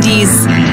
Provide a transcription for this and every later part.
90s.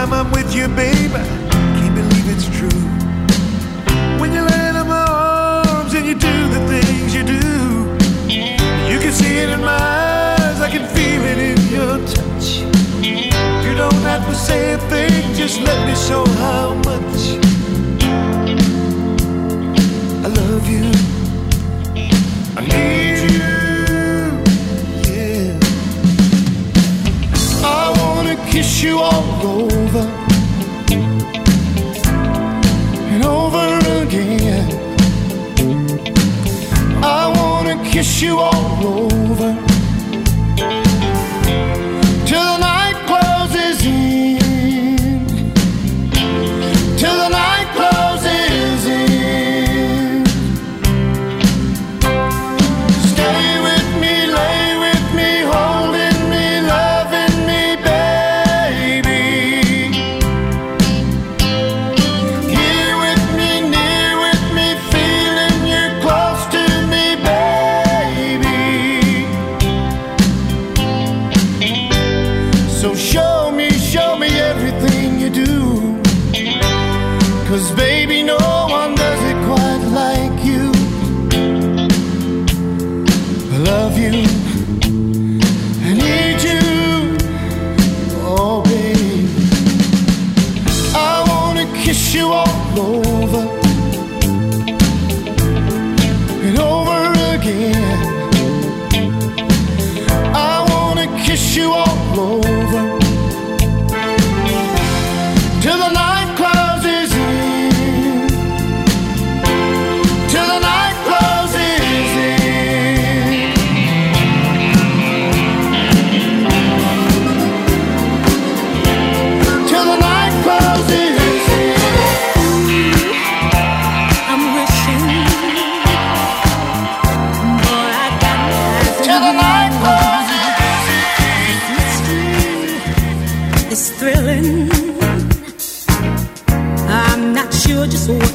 time I'm with you, babe, can't believe it's true. When you land in my arms and you do the things you do, you can see it in my eyes, I can feel it in your touch. You don't have to say a thing, just let me show how much I love you. I need you. Yeah. I wanna kiss you all kiss you all over.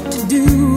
to do.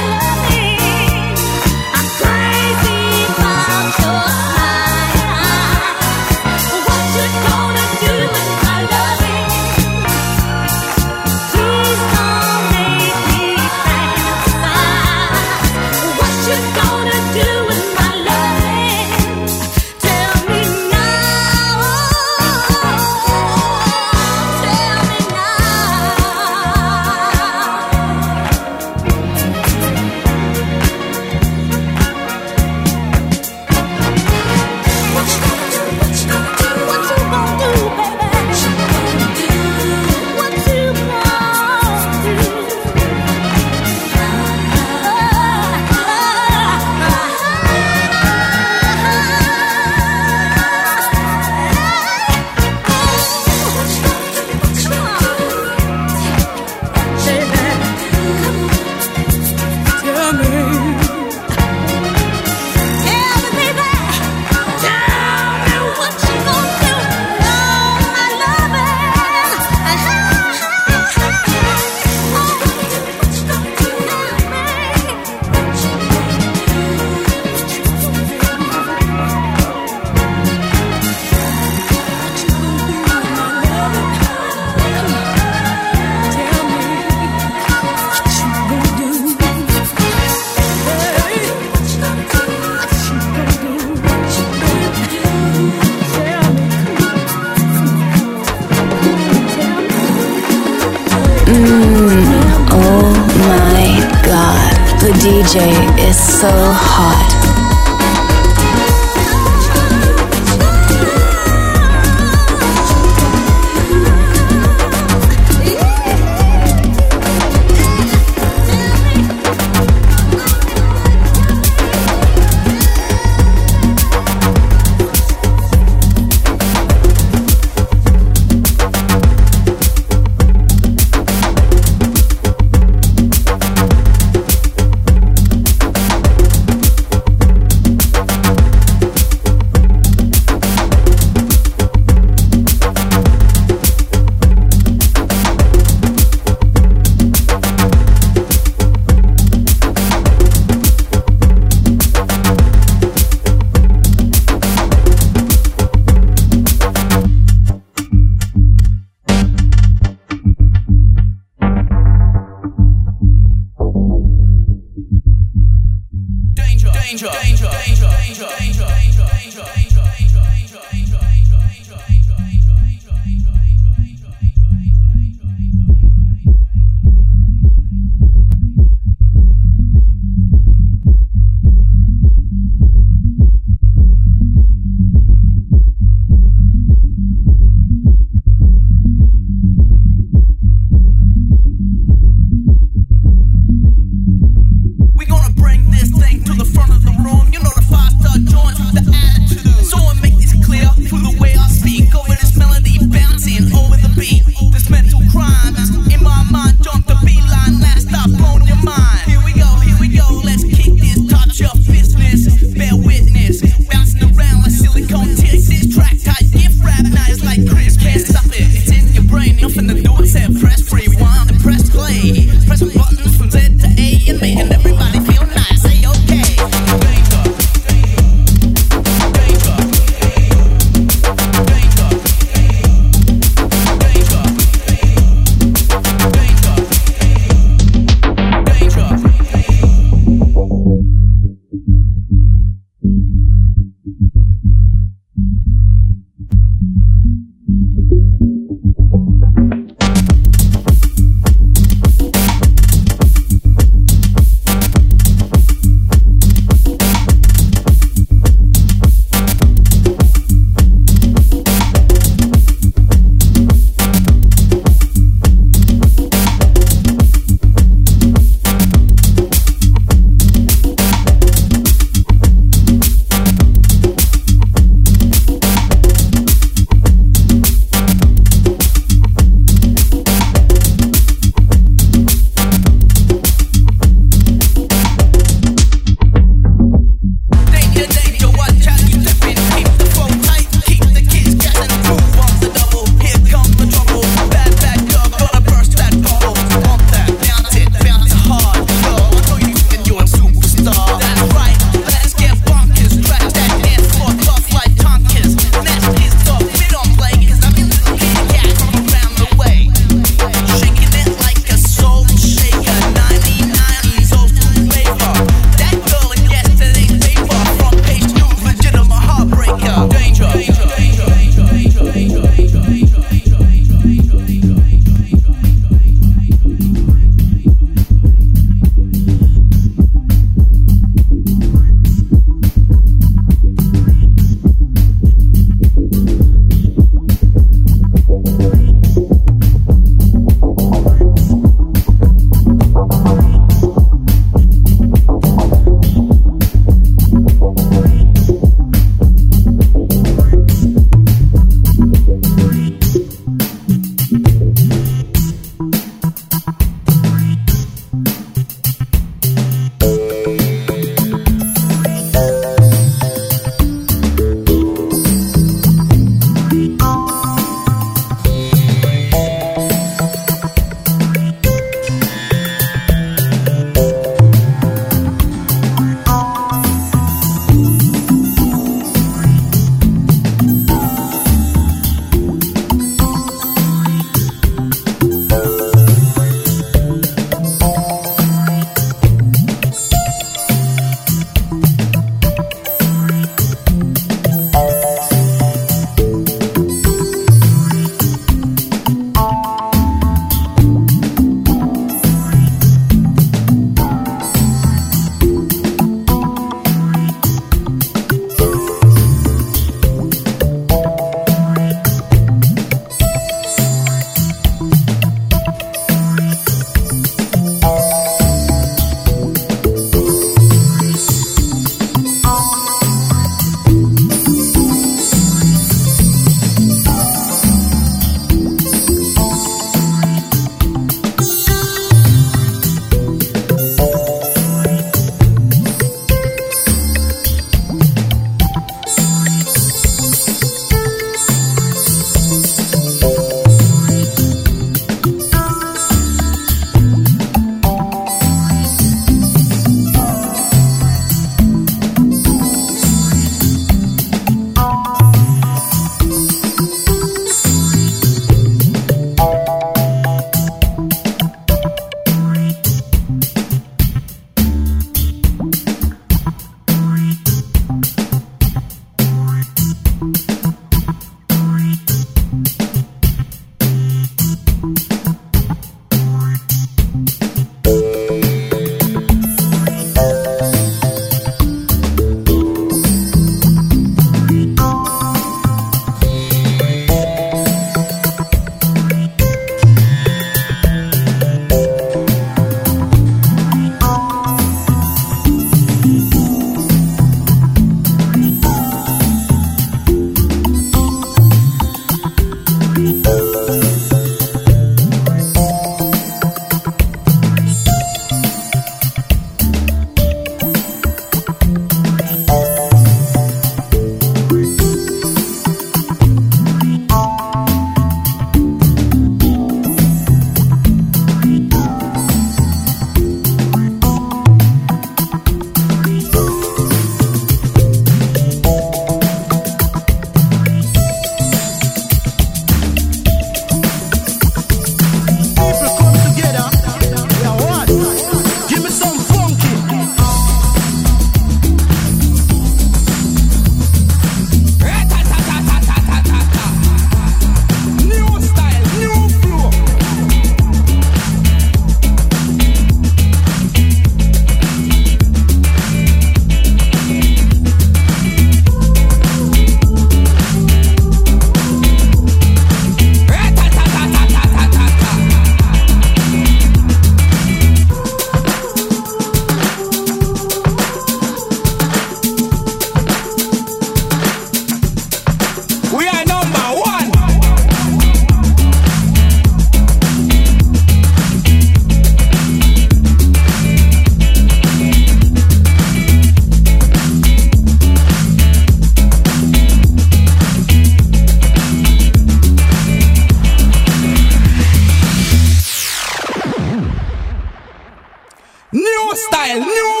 style. New